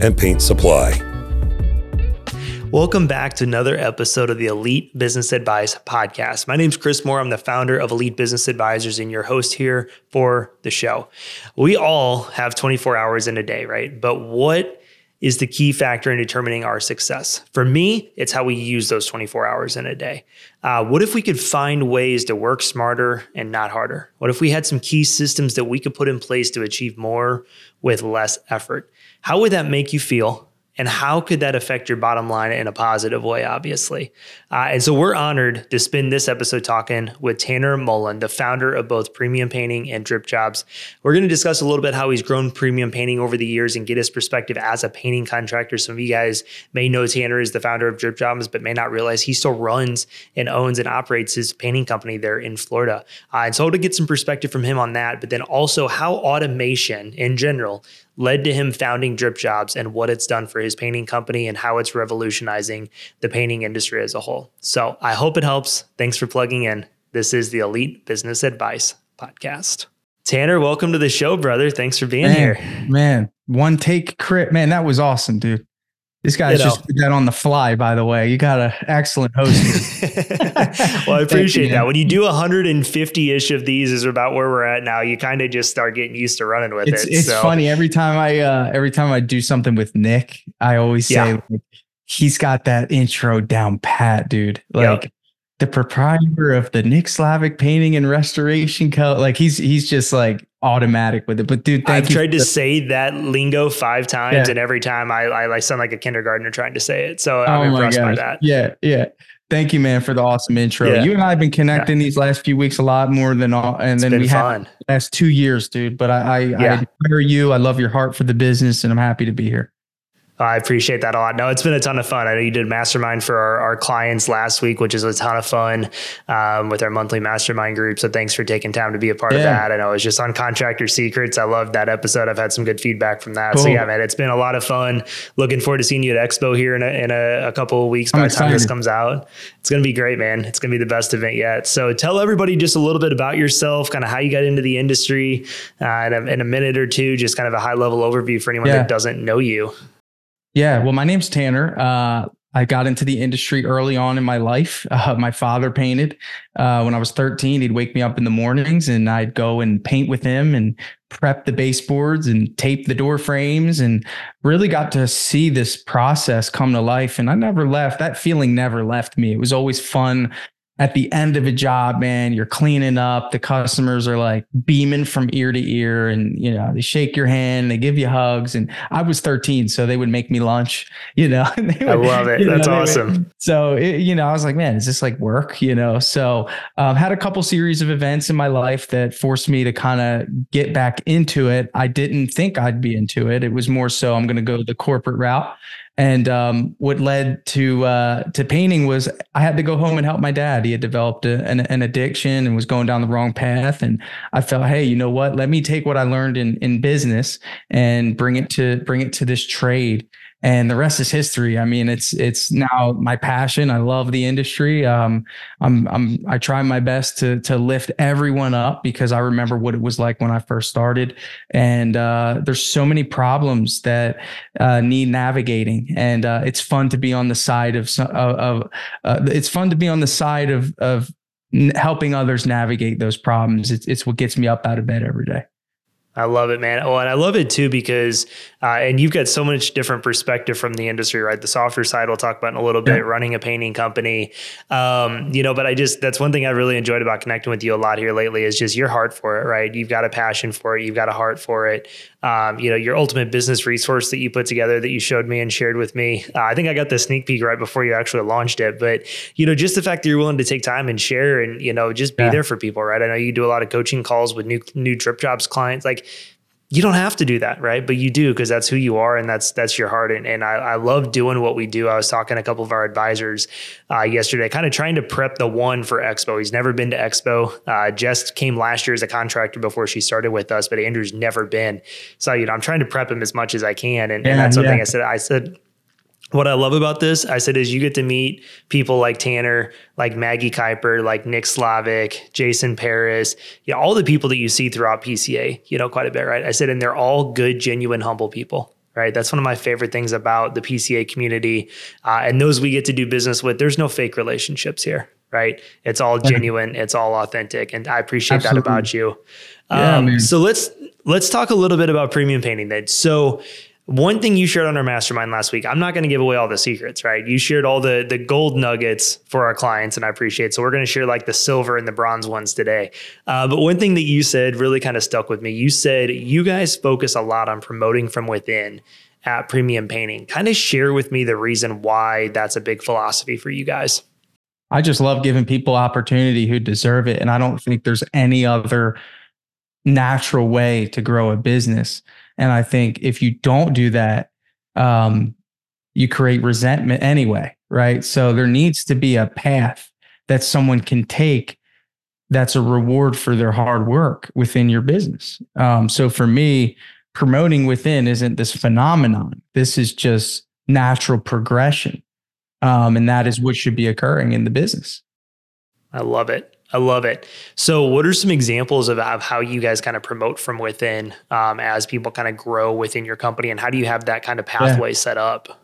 and Paint Supply. Welcome back to another episode of the Elite Business Advice Podcast. My name is Chris Moore. I'm the founder of Elite Business Advisors and your host here for the show. We all have 24 hours in a day, right? But what is the key factor in determining our success. For me, it's how we use those 24 hours in a day. Uh, what if we could find ways to work smarter and not harder? What if we had some key systems that we could put in place to achieve more with less effort? How would that make you feel? and how could that affect your bottom line in a positive way obviously? Uh, and so we're honored to spend this episode talking with tanner mullen the founder of both premium painting and drip jobs. We're going to discuss a little bit how he's grown premium painting over the years and get his perspective as a painting contractor. Some of you guys may know tanner is the founder of drip jobs but may not realize he still runs and owns and operates his painting company there in florida. Uh, and so to get some perspective from him on that but then also how automation in general led to him founding Drip Jobs and what it's done for his painting company and how it's revolutionizing the painting industry as a whole. So I hope it helps. Thanks for plugging in. This is the Elite Business Advice Podcast. Tanner, welcome to the show, brother. Thanks for being man, here. Man, one take crit. Man, that was awesome, dude. This guy's just did that on the fly, by the way. You got an excellent host. well, I appreciate you, that. When you do 150 ish of these is about where we're at now, you kind of just start getting used to running with it's, it. It's so. funny. Every time I uh every time I do something with Nick, I always say yeah. like, he's got that intro down pat, dude. Like yep. the proprietor of the Nick Slavik Painting and Restoration Co. Like he's he's just like automatic with it. But dude, I've tried to say that lingo five times, yeah. and every time I, I, I sound like a kindergartner trying to say it. So oh I'm oh impressed by that. Yeah, yeah. Thank you, man, for the awesome intro. Yeah. You and I have been connecting yeah. these last few weeks a lot more than all, and then we fun. have last two years, dude. But I, I, I admire you. I love your heart for the business, and I'm happy to be here. I appreciate that a lot. No, it's been a ton of fun. I know you did mastermind for our, our clients last week, which is a ton of fun um, with our monthly mastermind group. So thanks for taking time to be a part yeah. of that. I know it's just on contractor secrets. I loved that episode. I've had some good feedback from that. Cool. So yeah, man, it's been a lot of fun. Looking forward to seeing you at Expo here in a, in a, a couple of weeks by the time this comes out. It's going to be great, man. It's going to be the best event yet. So tell everybody just a little bit about yourself, kind of how you got into the industry uh, in, a, in, a, minute or two, just kind of a high level overview for anyone yeah. that doesn't know you. Yeah, well, my name's Tanner. Uh, I got into the industry early on in my life. Uh, my father painted uh, when I was 13. He'd wake me up in the mornings and I'd go and paint with him and prep the baseboards and tape the door frames and really got to see this process come to life. And I never left. That feeling never left me. It was always fun at the end of a job, man, you're cleaning up. The customers are like beaming from ear to ear, and you know they shake your hand, they give you hugs. And I was 13, so they would make me lunch. You know, would, I love it. That's know, awesome. Would, so it, you know, I was like, man, is this like work? You know, so um, had a couple series of events in my life that forced me to kind of get back into it. I didn't think I'd be into it. It was more so I'm going to go the corporate route. And um, what led to uh, to painting was I had to go home and help my dad. He had developed a, an, an, addiction and was going down the wrong path. And I felt, hey, you know what? Let me take what I learned in in business and bring it to bring it to this trade and the rest is history. I mean, it's it's now my passion. I love the industry. Um, I'm I'm I try my best to to lift everyone up because I remember what it was like when I first started, and uh, there's so many problems that uh, need navigating, and uh, it's fun to be on the side of of, of uh, it's fun to be on the side of of helping others navigate those problems. It's it's what gets me up out of bed every day. I love it, man. Oh, and I love it too because, uh, and you've got so much different perspective from the industry, right? The software side we'll talk about in a little bit, yeah. running a painting company, um, you know. But I just that's one thing I really enjoyed about connecting with you a lot here lately is just your heart for it, right? You've got a passion for it, you've got a heart for it. Um, you know, your ultimate business resource that you put together that you showed me and shared with me. Uh, I think I got the sneak peek right before you actually launched it, but you know, just the fact that you're willing to take time and share and you know just be yeah. there for people, right? I know you do a lot of coaching calls with new new drip jobs clients, like you don't have to do that, right? But you do because that's who you are and that's that's your heart. And, and I, I love doing what we do. I was talking to a couple of our advisors uh, yesterday, kind of trying to prep the one for Expo. He's never been to Expo. Uh, just came last year as a contractor before she started with us, but Andrew's never been. So you know, I'm trying to prep him as much as I can. And, yeah, and that's something yeah. I said. I said what I love about this, I said, is you get to meet people like Tanner, like Maggie Kuiper, like Nick Slavik, Jason Paris, you know, all the people that you see throughout PCA, you know, quite a bit, right? I said, and they're all good, genuine, humble people, right? That's one of my favorite things about the PCA community. Uh, and those we get to do business with, there's no fake relationships here, right? It's all genuine, it's all authentic. And I appreciate Absolutely. that about you. Um, yeah, so let's, let's talk a little bit about premium painting then. So, one thing you shared on our mastermind last week, I'm not going to give away all the secrets, right? You shared all the the gold nuggets for our clients, and I appreciate. It. So we're going to share like the silver and the bronze ones today. Uh, but one thing that you said really kind of stuck with me. You said you guys focus a lot on promoting from within at Premium Painting. Kind of share with me the reason why that's a big philosophy for you guys. I just love giving people opportunity who deserve it, and I don't think there's any other natural way to grow a business and I think if you don't do that, um, you create resentment anyway, right? So there needs to be a path that someone can take that's a reward for their hard work within your business. Um, so for me, promoting within isn't this phenomenon. This is just natural progression. Um, and that is what should be occurring in the business. I love it. I love it. So, what are some examples of, of how you guys kind of promote from within um, as people kind of grow within your company, and how do you have that kind of pathway yeah. set up?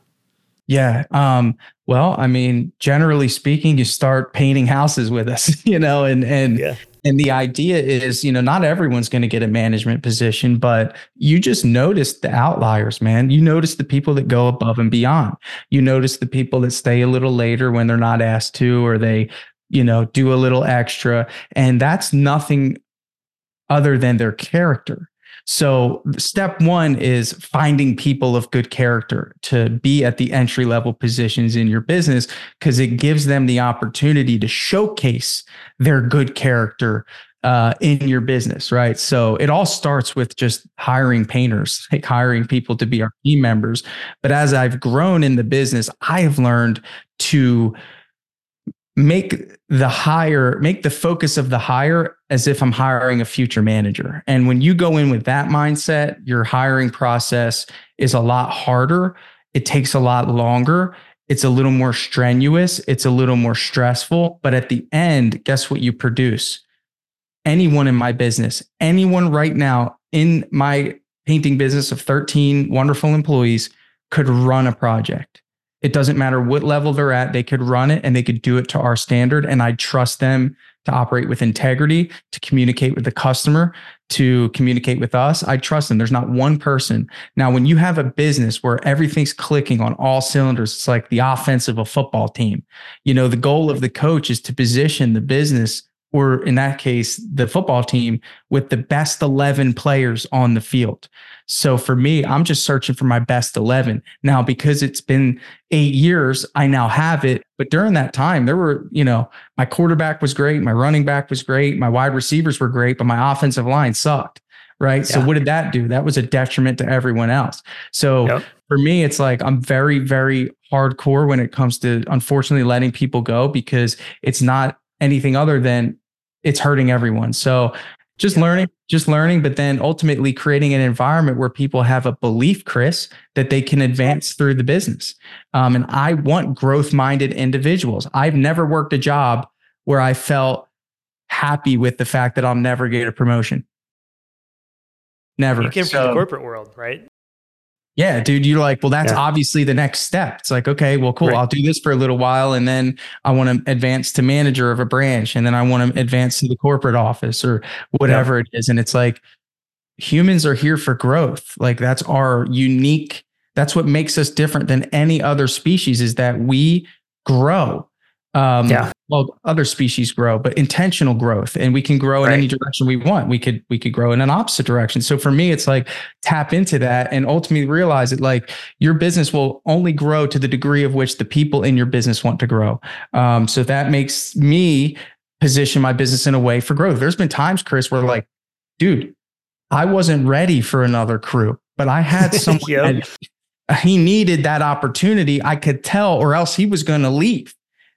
Yeah. Um, well, I mean, generally speaking, you start painting houses with us, you know, and and yeah. and the idea is, you know, not everyone's going to get a management position, but you just notice the outliers, man. You notice the people that go above and beyond. You notice the people that stay a little later when they're not asked to, or they you know, do a little extra. And that's nothing other than their character. So, step one is finding people of good character to be at the entry level positions in your business because it gives them the opportunity to showcase their good character uh, in your business, right? So, it all starts with just hiring painters, like hiring people to be our team members. But as I've grown in the business, I have learned to make the hire, make the focus of the hire as if I'm hiring a future manager. And when you go in with that mindset, your hiring process is a lot harder. It takes a lot longer. It's a little more strenuous. It's a little more stressful. But at the end, guess what you produce? Anyone in my business, anyone right now in my painting business of 13 wonderful employees could run a project it doesn't matter what level they're at, they could run it and they could do it to our standard. And I trust them to operate with integrity, to communicate with the customer, to communicate with us. I trust them. There's not one person. Now, when you have a business where everything's clicking on all cylinders, it's like the offense of a football team. You know, the goal of the coach is to position the business or in that case, the football team with the best 11 players on the field. So for me, I'm just searching for my best 11. Now, because it's been eight years, I now have it. But during that time, there were, you know, my quarterback was great, my running back was great, my wide receivers were great, but my offensive line sucked. Right. Yeah. So what did that do? That was a detriment to everyone else. So yep. for me, it's like I'm very, very hardcore when it comes to unfortunately letting people go because it's not anything other than it's hurting everyone. So just learning, just learning, but then ultimately creating an environment where people have a belief, Chris, that they can advance through the business. Um, and I want growth minded individuals. I've never worked a job where I felt happy with the fact that I'll never get a promotion. Never. You came so, from the corporate world, right? Yeah, dude, you're like, well, that's yeah. obviously the next step. It's like, okay, well, cool. Right. I'll do this for a little while. And then I want to advance to manager of a branch. And then I want to advance to the corporate office or whatever yeah. it is. And it's like humans are here for growth. Like that's our unique, that's what makes us different than any other species is that we grow. Um, yeah. Well, other species grow, but intentional growth, and we can grow in any direction we want. We could we could grow in an opposite direction. So for me, it's like tap into that and ultimately realize that like your business will only grow to the degree of which the people in your business want to grow. Um, so that makes me position my business in a way for growth. There's been times, Chris, where like, dude, I wasn't ready for another crew, but I had someone yep. that he needed that opportunity. I could tell, or else he was going to leave.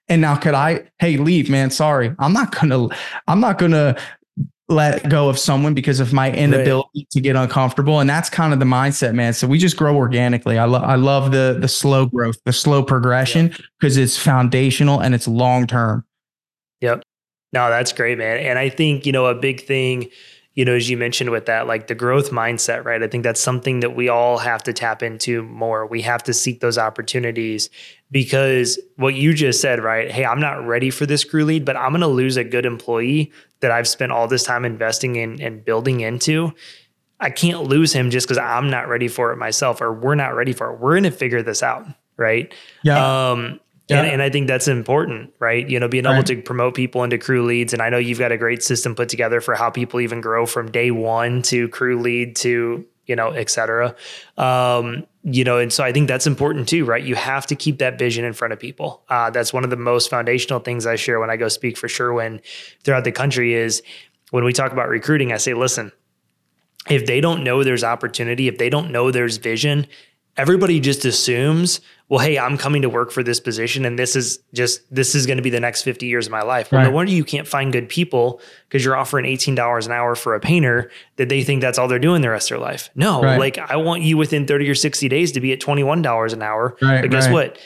And now could I, hey, leave, man. Sorry. I'm not gonna, I'm not gonna let go of someone because of my inability right. to get uncomfortable. And that's kind of the mindset, man. So we just grow organically. I love I love the the slow growth, the slow progression because it's foundational and it's long term. Yep. No, that's great, man. And I think, you know, a big thing you know, as you mentioned with that, like the growth mindset, right? I think that's something that we all have to tap into more. We have to seek those opportunities because what you just said, right? Hey, I'm not ready for this crew lead, but I'm going to lose a good employee that I've spent all this time investing in and building into. I can't lose him just because I'm not ready for it myself or we're not ready for it. We're going to figure this out, right? Yeah. Um, yeah. And, and, I think that's important, right? You know, being right. able to promote people into crew leads. And I know you've got a great system put together for how people even grow from day one to crew lead to, you know, et cetera. Um, you know, and so I think that's important too, right? You have to keep that vision in front of people. Uh, that's one of the most foundational things I share when I go speak for Sherwin throughout the country is when we talk about recruiting, I say, listen, if they don't know there's opportunity, if they don't know there's vision, everybody just assumes, well, hey, I'm coming to work for this position and this is just this is going to be the next 50 years of my life. Well, right. no wonder you can't find good people because you're offering $18 an hour for a painter that they think that's all they're doing the rest of their life. No, right. like I want you within 30 or 60 days to be at $21 an hour. Right, but guess what?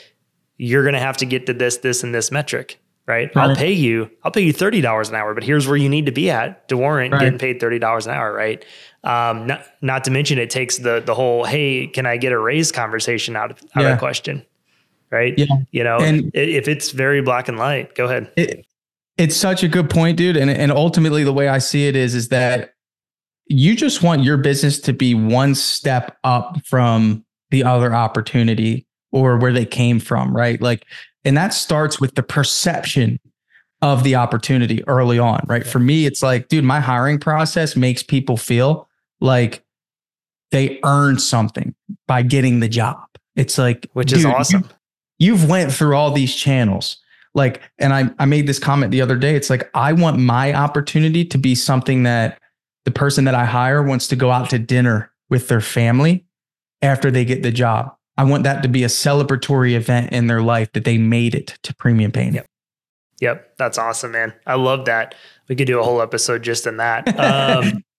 You're going to have to get to this, this, and this metric. Right? I'll pay you, I'll pay you $30 an hour, but here's where you need to be at to warrant getting paid $30 an hour, right? Um, not, not to mention it takes the the whole hey, can I get a raise conversation out of, out yeah. of question, right? Yeah. You know, and if it's very black and light, go ahead. It, it's such a good point, dude. And and ultimately, the way I see it is is that you just want your business to be one step up from the other opportunity or where they came from, right? Like, and that starts with the perception of the opportunity early on, right? For me, it's like, dude, my hiring process makes people feel like they earned something by getting the job. It's like, which dude, is awesome. You, you've went through all these channels. Like, and I, I made this comment the other day. It's like, I want my opportunity to be something that the person that I hire wants to go out to dinner with their family after they get the job. I want that to be a celebratory event in their life that they made it to premium paint. Yep. Yep. That's awesome, man. I love that. We could do a whole episode just in that. Um,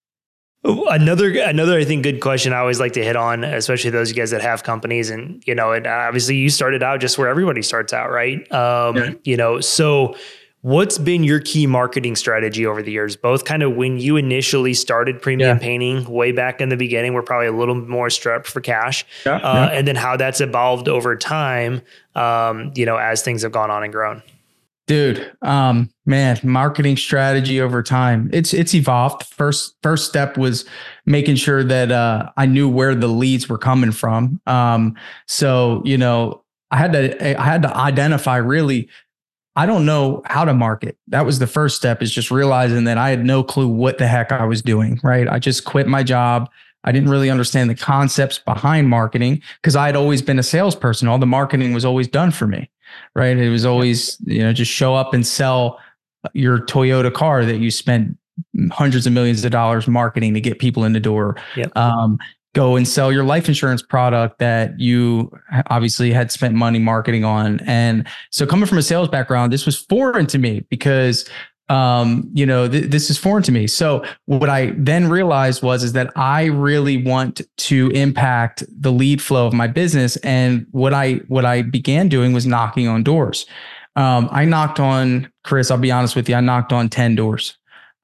Another another I think good question I always like to hit on, especially those you guys that have companies, and you know, and obviously you started out just where everybody starts out, right? Um, yeah. You know, so what's been your key marketing strategy over the years? Both kind of when you initially started premium yeah. painting way back in the beginning, we're probably a little more strapped for cash, yeah. Uh, and then how that's evolved over time, um, you know, as things have gone on and grown. Dude, um, man, marketing strategy over time. It's it's evolved. First first step was making sure that uh, I knew where the leads were coming from. Um, so you know, I had to I had to identify really. I don't know how to market. That was the first step. Is just realizing that I had no clue what the heck I was doing. Right. I just quit my job. I didn't really understand the concepts behind marketing because I had always been a salesperson. All the marketing was always done for me right? It was always, you know, just show up and sell your Toyota car that you spent hundreds of millions of dollars marketing to get people in the door. Yep. Um, go and sell your life insurance product that you obviously had spent money marketing on. And so coming from a sales background, this was foreign to me because um, you know, th- this is foreign to me. So what I then realized was is that I really want to impact the lead flow of my business. And what I what I began doing was knocking on doors. Um, I knocked on Chris. I'll be honest with you. I knocked on ten doors,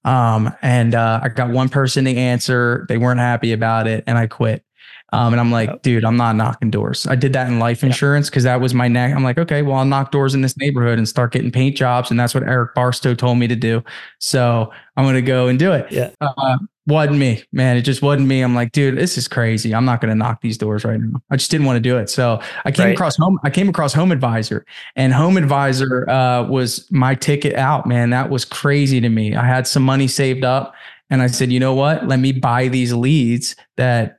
um, and uh, I got one person to answer. They weren't happy about it, and I quit. Um, and I'm like, dude, I'm not knocking doors. I did that in life insurance because that was my neck. I'm like, okay, well, I'll knock doors in this neighborhood and start getting paint jobs. And that's what Eric Barstow told me to do. So I'm going to go and do it. Yeah. Uh, wasn't me, man. It just wasn't me. I'm like, dude, this is crazy. I'm not going to knock these doors right now. I just didn't want to do it. So I came right. across home. I came across Home Advisor, and Home Advisor uh, was my ticket out. Man, that was crazy to me. I had some money saved up, and I said, you know what? Let me buy these leads that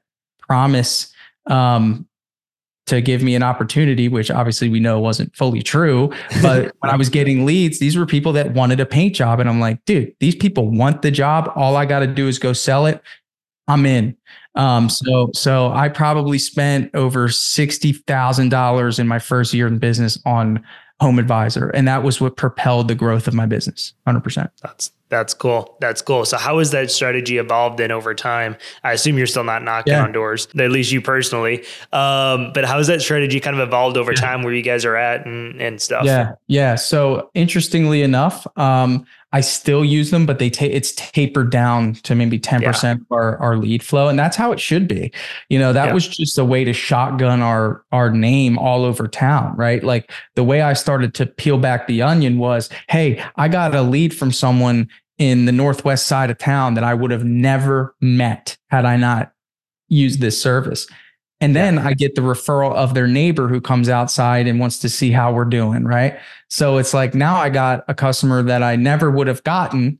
promise um, to give me an opportunity, which obviously we know wasn't fully true. But when I was getting leads, these were people that wanted a paint job. And I'm like, dude, these people want the job. All I got to do is go sell it. I'm in. Um, so so I probably spent over sixty thousand dollars in my first year in business on Home Advisor, and that was what propelled the growth of my business. Hundred percent. That's that's cool. That's cool. So how has that strategy evolved then over time? I assume you're still not knocking yeah. on doors, at least you personally. Um, but how has that strategy kind of evolved over time where you guys are at and, and stuff? Yeah. Yeah. So interestingly enough, um, I still use them, but they take it's tapered down to maybe 10% yeah. of our, our lead flow. And that's how it should be. You know, that yeah. was just a way to shotgun our our name all over town, right? Like the way I started to peel back the onion was, hey, I got a lead from someone in the northwest side of town that I would have never met had I not used this service. And then yeah. I get the referral of their neighbor who comes outside and wants to see how we're doing. Right. So it's like now I got a customer that I never would have gotten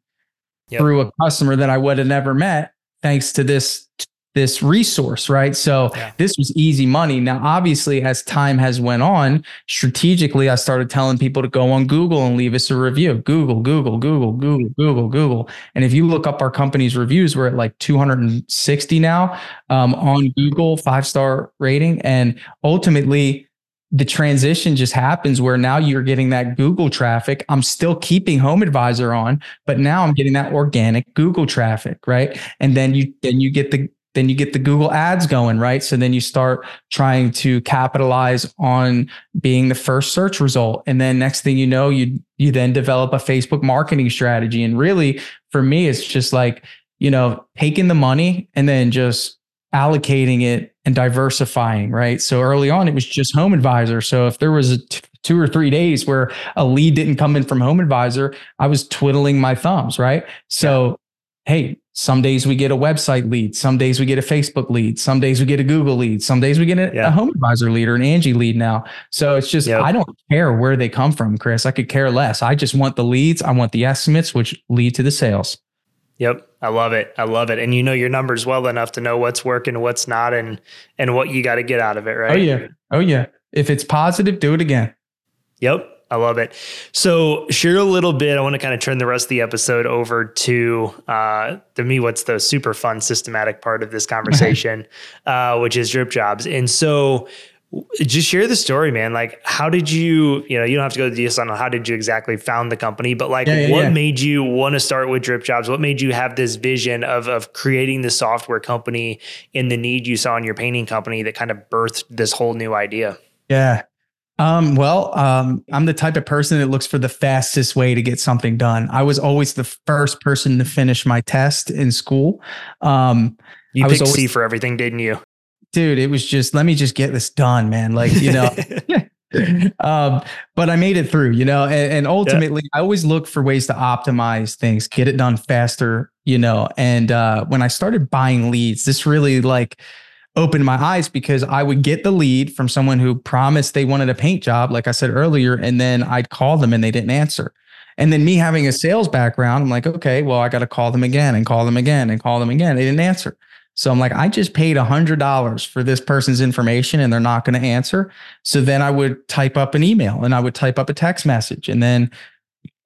yep. through a customer that I would have never met thanks to this this resource right so yeah. this was easy money now obviously as time has went on strategically i started telling people to go on google and leave us a review google google google google google google and if you look up our company's reviews we're at like 260 now um, on google five star rating and ultimately the transition just happens where now you're getting that Google traffic. I'm still keeping Home Advisor on, but now I'm getting that organic Google traffic, right? And then you then you get the then you get the Google ads going, right? So then you start trying to capitalize on being the first search result. And then next thing you know, you you then develop a Facebook marketing strategy. And really for me, it's just like, you know, taking the money and then just allocating it and diversifying, right? So early on, it was just Home Advisor. So if there was two or three days where a lead didn't come in from Home Advisor, I was twiddling my thumbs, right? So. Hey, some days we get a website lead. Some days we get a Facebook lead. Some days we get a Google lead. Some days we get a, yeah. a home advisor lead or an Angie lead now. So it's just, yep. I don't care where they come from, Chris. I could care less. I just want the leads. I want the estimates, which lead to the sales. Yep. I love it. I love it. And you know your numbers well enough to know what's working, what's not, and and what you got to get out of it, right? Oh yeah. Oh yeah. If it's positive, do it again. Yep. I love it. So share a little bit. I want to kind of turn the rest of the episode over to uh, to me. What's the super fun systematic part of this conversation, uh, which is drip jobs. And so just share the story, man. Like, how did you, you know, you don't have to go to details on how did you exactly found the company, but like, yeah, yeah, what yeah. made you want to start with Drip Jobs? What made you have this vision of of creating the software company and the need you saw in your painting company that kind of birthed this whole new idea? Yeah, um, well, um, I'm the type of person that looks for the fastest way to get something done. I was always the first person to finish my test in school. Um, you picked always, C for everything, didn't you? Dude, it was just let me just get this done, man. Like you know. um, but I made it through, you know, and, and ultimately yeah. I always look for ways to optimize things, get it done faster, you know. And uh, when I started buying leads, this really like opened my eyes because I would get the lead from someone who promised they wanted a paint job, like I said earlier, and then I'd call them and they didn't answer. And then me having a sales background, I'm like, okay, well, I got to call them again and call them again and call them again. They didn't answer. So I'm like, I just paid a hundred dollars for this person's information and they're not going to answer. So then I would type up an email and I would type up a text message and then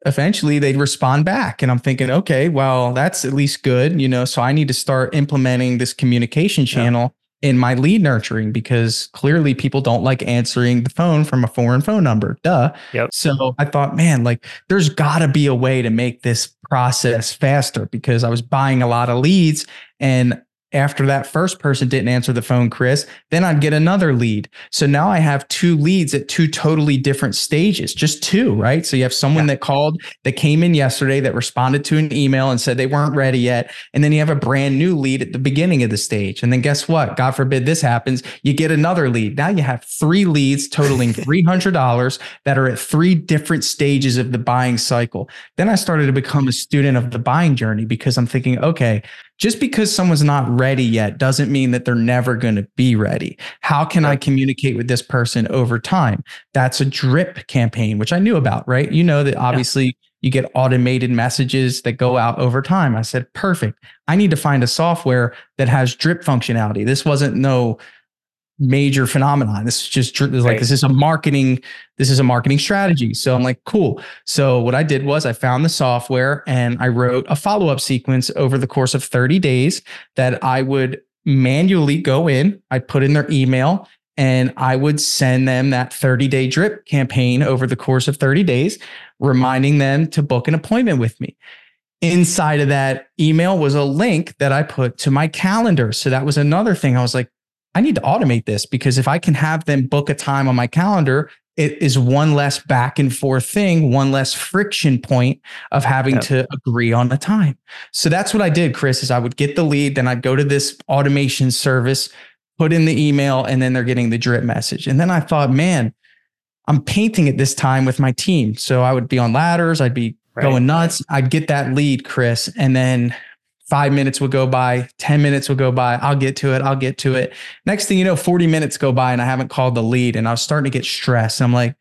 eventually they'd respond back. And I'm thinking, okay, well, that's at least good, you know, so I need to start implementing this communication channel in my lead nurturing because clearly people don't like answering the phone from a foreign phone number. Duh. Yep. So I thought, man, like there's got to be a way to make this process faster because I was buying a lot of leads and after that first person didn't answer the phone, Chris, then I'd get another lead. So now I have two leads at two totally different stages, just two, right? So you have someone yeah. that called that came in yesterday that responded to an email and said they weren't ready yet. And then you have a brand new lead at the beginning of the stage. And then guess what? God forbid this happens. You get another lead. Now you have three leads totaling $300 that are at three different stages of the buying cycle. Then I started to become a student of the buying journey because I'm thinking, okay, just because someone's not ready yet doesn't mean that they're never going to be ready. How can I communicate with this person over time? That's a drip campaign, which I knew about, right? You know that obviously yeah. you get automated messages that go out over time. I said, perfect. I need to find a software that has drip functionality. This wasn't no major phenomenon. This is just like Right. this is a marketing this is a marketing strategy. So I'm like, cool. So what I did was I found the software and I wrote a follow-up sequence over the course of 30 days that I would manually go in, I'd put in their email and I would send them that 30-day drip campaign over the course of 30 days, reminding them to book an appointment with me. Inside of that email was a link that I put to my calendar. So that was another thing. I was like, I need to automate this because if I can have them book a time on my calendar, it is one less back and forth thing, one less friction point of having Yep. to agree on a time. So that's what I did, Chris, is I would get the lead, then I'd go to this automation service, put in the email, and then they're getting the drip message. And then I thought, man, I'm painting it this time with my team. So I would be on ladders, I'd be Right. going nuts. I'd get that lead, Chris, and then five minutes will go by, 10 minutes will go by. I'll get to it. I'll get to it. Next thing you know, 40 minutes go by and I haven't called the lead and I was starting to get stressed. I'm like,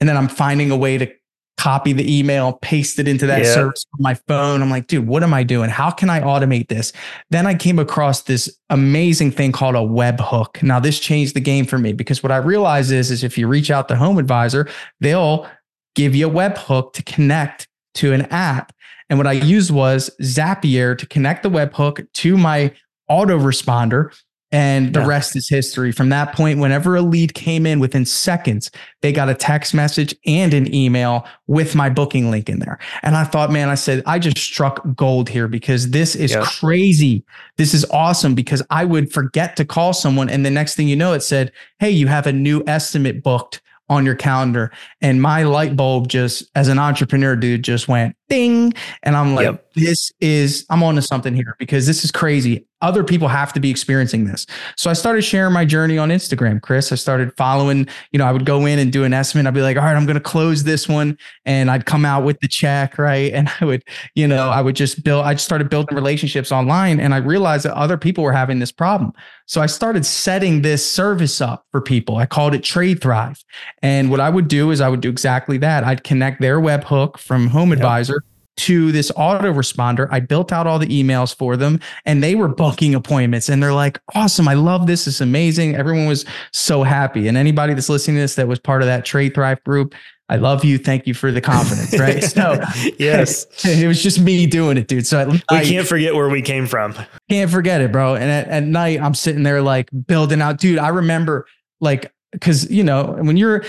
and then I'm finding a way to copy the email, paste it into that Yeah. service on my phone. I'm like, dude, what am I doing? How can I automate this? Then I came across this amazing thing called a webhook. Now, this changed the game for me because what I realized is, is if you reach out to Home Advisor, they'll give you a webhook to connect to an app. And what I used was Zapier to connect the webhook to my autoresponder. And the Yeah. rest is history. From that point, whenever a lead came in within seconds, they got a text message and an email with my booking link in there. And I thought, man, I said, I just struck gold here because this is Yep. crazy. This is awesome because I would forget to call someone. And the next thing you know, it said, Hey, you have a new estimate booked on your calendar. And my light bulb just, as an entrepreneur, dude, just went ding. And I'm like, Yep. this is, I'm onto something here because this is crazy. Other people have to be experiencing this. So I started sharing my journey on Instagram, Chris. I started following, you know, I would go in and do an estimate. I'd be like, all right, I'm going to close this one. And I'd come out with the check, right? And I would, you know, I would just build, I just started building relationships online. And I realized that other people were having this problem. So I started setting this service up for people. I called it Trade Thrive. And what I would do is I would do exactly that. I'd connect their webhook from Home Yep. Advisor to this autoresponder. I built out all the emails for them and they were booking appointments and they're like, awesome. I love this. It's amazing. Everyone was so happy. And anybody that's listening to this that was part of that Trade Thrive group, I love you. Thank you for the confidence. Right. So yes. it was just me doing it, dude. So I, We can't forget where we came from. can't forget it, bro. And at, at night, I'm sitting there like building out, dude. I remember like, cause you know, when you're,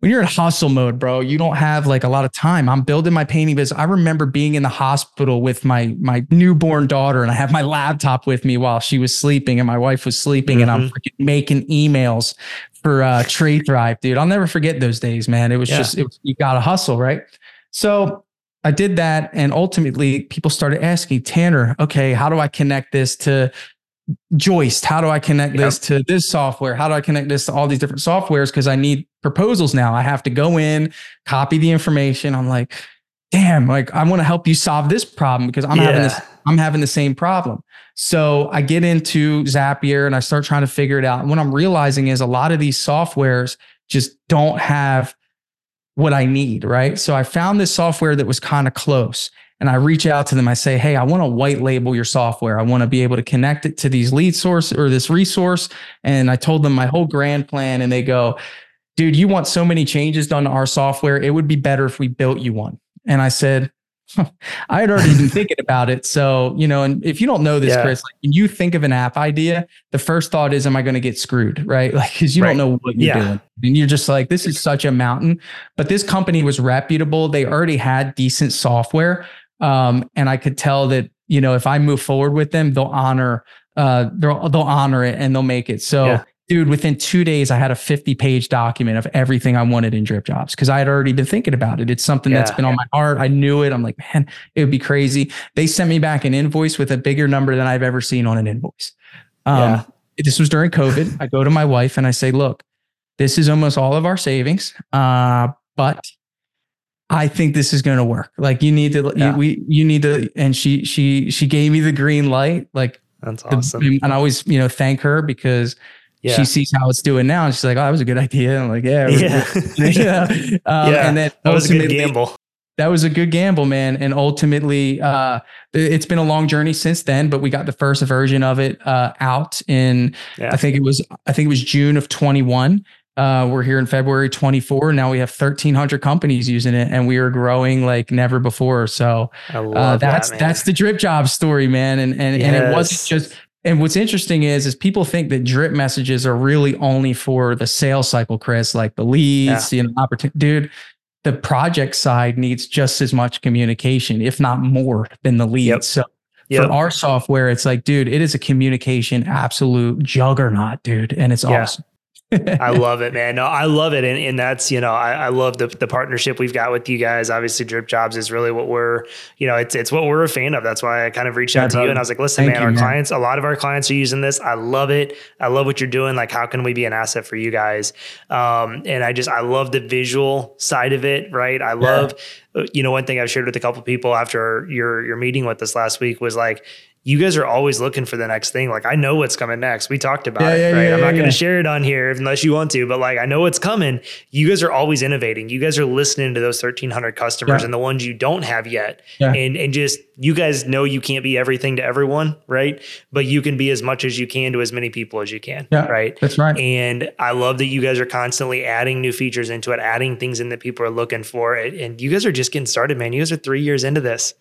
when you're in hustle mode, bro, you don't have like a lot of time. I'm building my painting business. I remember being in the hospital with my my newborn daughter, and I have my laptop with me while she was sleeping and my wife was sleeping, and I'm freaking making emails for uh, Trade Thrive, dude. I'll never forget those days, man. It was Yeah. just it was, you got to hustle, right? So I did that, and ultimately, people started asking Tanner, okay, how do I connect this to Joist? How do I connect this to this software? How do I connect this to all these different softwares? Because I need proposals now. I have to go in, copy the information. I'm like, damn, like I want to help you solve this problem because I'm having this, I'm having the same problem. So I get into Zapier and I start trying to figure it out. And what I'm realizing is a lot of these softwares just don't have what I need, right? So I found this software that was kind of close. And I reach out to them. I say, Hey, I want to white label your software. I want to be able to connect it to these lead source or this resource. And I told them my whole grand plan. And they go, Dude, you want so many changes done to our software. It would be better if we built you one. And I said, I had already been thinking about it. So, you know, and if you don't know this, Yeah. Chris, like when you think of an app idea, the first thought is, am I going to get screwed? Right. Like, cause you Right. don't know what you're Yeah. doing. And you're just like, this is such a mountain. But this company was reputable. They already had decent software. Um, and I could tell that, you know, if I move forward with them, they'll honor, uh, they'll, they'll honor it and they'll make it. So, Yeah. dude, within two days, I had a 50 page document of everything I wanted in drip jobs because I had already been thinking about it. It's something that's been on my heart. I knew it. I'm like, man, it would be crazy. They sent me back an invoice with a bigger number than I've ever seen on an invoice. Um, Yeah. This was during COVID. I go to my wife and I say, look, this is almost all of our savings, uh, but I think this is going to work. Like you need to, Yeah. you, we, you need to, and she, she, she gave me the green light. Like, That's the- awesome. and I always, you know, thank her because Yeah. she sees how it's doing now. And she's like, oh, that was a good idea. I'm like, yeah. yeah. yeah. Um, Yeah, And then that was a good gamble. that was a good gamble, man. And ultimately, uh, it's been a long journey since then. But we got the first version of it uh, out in. I think it was, I think it was June of 21. Uh, we're here in February 24. Now we have 1,300 companies using it, and we are growing like never before. So uh, that's that, that's the drip job story, man. And and yes. and it wasn't just. And what's interesting is, is people think that drip messages are really only for the sales cycle, Chris, like the leads, yeah. you know, opportunity. Dude, the project side needs just as much communication, if not more, than the lead. Yep. So yep. for our software, it's like, dude, it is a communication absolute juggernaut, dude, and it's yeah. awesome. I love it, man. No, I love it. And, and that's, you know, I, I, love the, the partnership we've got with you guys. Obviously, Drip Jobs is really what we're, you know, it's it's what we're a fan of. That's why I kind of reached out to you and I was like, listen, man, you, our man. clients, a lot of our clients are using this. I love it. I love what you're doing. Like, how can we be an asset for you guys? Um, and I just, I love the visual side of it, right? I love, yeah. you know, one thing I've shared with a couple people after your your meeting with us last week was like, you guys are always looking for the next thing. Like I know what's coming next. We talked about yeah, it, yeah, right? Yeah, I'm not going to share it on here unless you want to, but like I know what's coming. You guys are always innovating. You guys are listening to those 1300 customers and the ones you don't have yet. And and just you guys know you can't be everything to everyone, right? But you can be as much as you can to as many people as you can, right? That's right. And I love that you guys are constantly adding new features into it, adding things in that people are looking for. And you guys are just getting started, man. You guys are 3 years into this.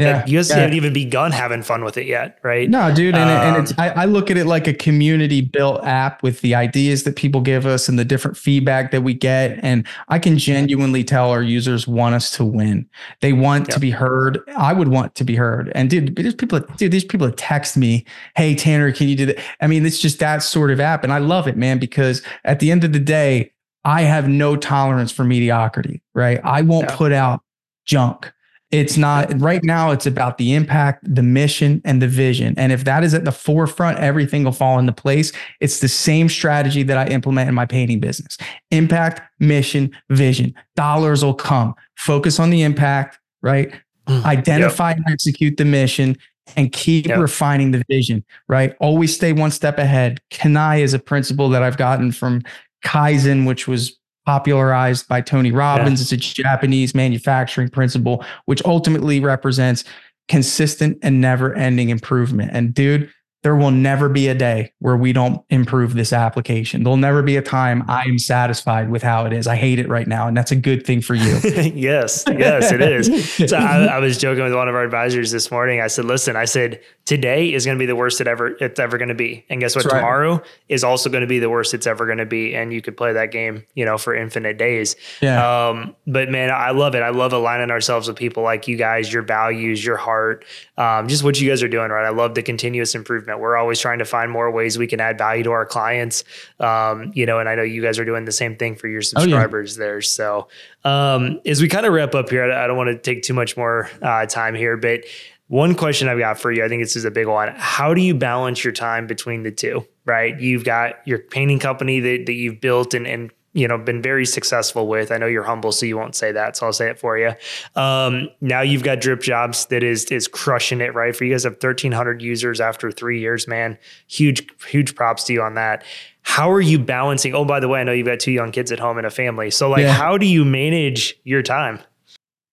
Yeah, you guys yeah. haven't even begun having fun with it yet, right? No, dude, and, um, and it's I, I, look at it like a community built app with the ideas that people give us and the different feedback that we get, and I can genuinely tell our users want us to win. They want yep. to be heard. I would want to be heard. And dude, there's people, dude, these people that text me, "Hey Tanner, can you do that?" I mean, it's just that sort of app, and I love it, man, because at the end of the day, I have no tolerance for mediocrity. Right? I won't put out junk. It's not right now, it's about the impact, the mission, and the vision. And if that is at the forefront, everything will fall into place. It's the same strategy that I implement in my painting business impact, mission, vision. Dollars will come. Focus on the impact, right? Mm, Identify yep. and execute the mission and keep yep. refining the vision, right? Always stay one step ahead. CANI is a principle that I've gotten from Kaizen, which was popularized by Tony Robbins. Yeah. It's a Japanese manufacturing principle, which ultimately represents consistent and never ending improvement. And dude, there will never be a day where we don't improve this application. There'll never be a time I am satisfied with how it is. I hate it right now. And that's a good thing for you. yes. Yes, it is. So I, I, was joking with one of our advisors this morning. I said, listen, I said, today is going to be the worst it ever, it's ever going to be. And guess what? That's Tomorrow is also going to be the worst it's ever going to be. And you could play that game, you know, for infinite days. Yeah. Um, but man, I love it. I love aligning ourselves with people like you guys, your values, your heart, um, just what you guys are doing, right? I love the continuous improvement we're always trying to find more ways we can add value to our clients. Um, you know, and I know you guys are doing the same thing for your subscribers oh, yeah. there. So, um, as we kind of wrap up here, I, I don't want to take too much more uh, time here, but one question I've got for you, I think this is a big one. How do you balance your time between the two? Right, you've got your painting company that, that you've built and, and you know been very successful with. I know you're humble, so you won't say that, so I'll say it for you. Um, now you've got Drip Jobs that is is crushing it, right? For you guys have 1,300 users after three years, man. Huge huge props to you on that. How are you balancing? Oh, by the way, I know you've got two young kids at home and a family. So, like, yeah. how do you manage your time?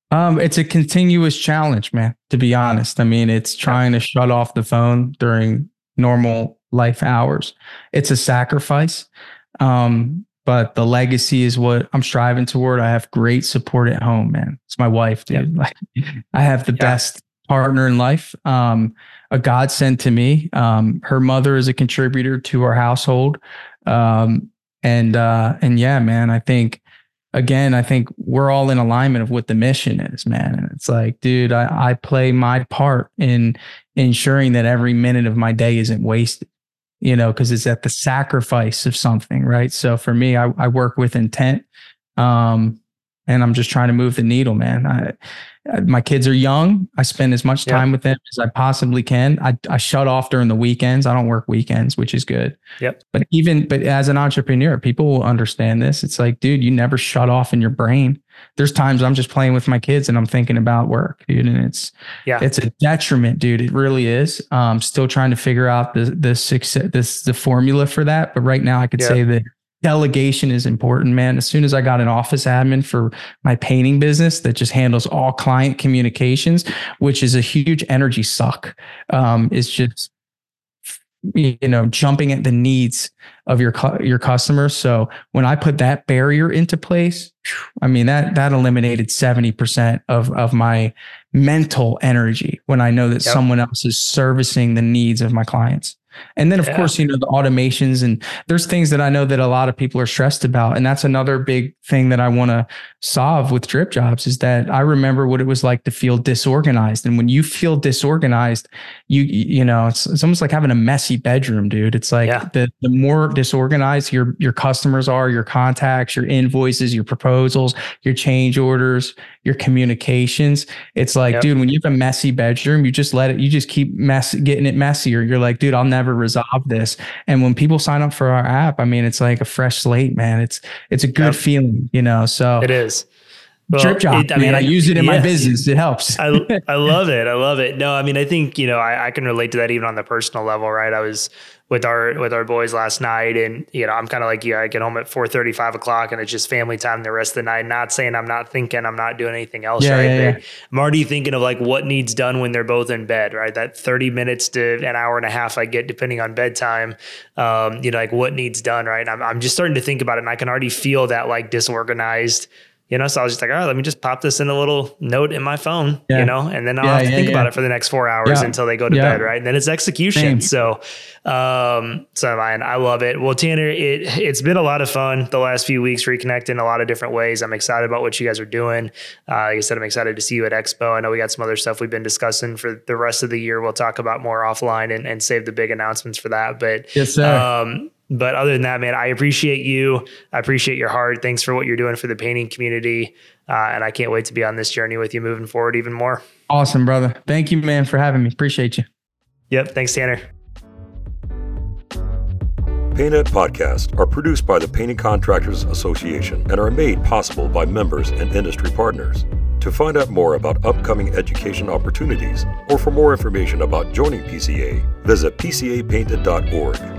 Um, it's a continuous challenge, man. To be honest, I mean, it's trying to shut off the phone during normal life hours. It's a sacrifice. Um, but the legacy is what I'm striving toward. I have great support at home, man. It's my wife, dude. Like, I have the yeah. best partner in life. Um, a godsend to me. Um, her mother is a contributor to our household. Um, and uh, and yeah, man, I think again, I think we're all in alignment of what the mission is, man. And it's like, dude, I, I play my part in ensuring that every minute of my day isn't wasted you know, because it's at the sacrifice of something, right? So for me, I, I work with intent. Um, and I'm just trying to move the needle, man. I, my kids are young. I spend as much time with them as I possibly can. I, I shut off during the weekends. I don't work weekends, which is good. Yep. But even, but as an entrepreneur, people will understand this. It's like, dude, you never shut off in your brain. There's times I'm just playing with my kids and I'm thinking about work, dude. And it's, yeah, it's a detriment, dude. It really is. Um, still trying to figure out the, the success, this, the formula for that. But right now I could yep. say that delegation is important, man. As soon as I got an office admin for my painting business that just handles all client communications, which is a huge energy suck, um, is just you know jumping at the needs of your your customers so when i put that barrier into place i mean that that eliminated 70% of of my mental energy when i know that yep. someone else is servicing the needs of my clients and then, of yeah. course, you know, the automations and there's things that I know that a lot of people are stressed about. And that's another big thing that I want to solve with Dripjobs is that I remember what it was like to feel disorganized. And when you feel disorganized, you, you know, it's, it's almost like having a messy bedroom, dude. It's like yeah. the, the more disorganized your, your customers are, your contacts, your invoices, your proposals, your change orders, your communications. It's like, yep. dude, when you have a messy bedroom, you just let it, you just keep mess getting it messier. You're like, dude, I'll never never resolve this. And when people sign up for our app, I mean, it's like a fresh slate, man. It's it's a good yep. feeling, you know. So it is. Well, Drip job, it, I mean, I use it in my business. It helps. I, I love it. I love it. No, I mean, I think, you know, I, I can relate to that even on the personal level, right? I was with our with our boys last night. And you know i'm kind of like you i get home at 4 30 5 o'clock and it's just family time the rest of the night. Not saying i'm not thinking i'm not doing anything else yeah, right? yeah, yeah. i'm already thinking of like what needs done when they're both in bed right? That 30 minutes to an hour and a half i get depending on bedtime um, you know like what needs done right? I'm, I'm just starting to think about it and i can already feel that like disorganized you know, so I was just like, all right, let me just pop this in a little note in my phone, yeah. you know, and then I'll yeah, have to yeah, think about it for the next four hours until they go to bed, right? And then it's execution. Same. So, um, so man, I love it. Well, Tanner, it it's been a lot of fun the last few weeks, reconnecting a lot of different ways. I'm excited about what you guys are doing. Uh, like I said, I'm excited to see you at Expo. I know we got some other stuff we've been discussing for the rest of the year. We'll talk about more offline and, and save the big announcements for that. But yes, sir. Um, but other than that, man, I appreciate you. I appreciate your heart. Thanks for what you're doing for the painting community. Uh, and I can't wait to be on this journey with you moving forward even more. Awesome, brother. Thank you, man, for having me. Appreciate you. Yep. Thanks, Tanner. PaintNet podcasts are produced by the Painting Contractors Association and are made possible by members and industry partners. To find out more about upcoming education opportunities or for more information about joining PCA, visit pcapainted.org.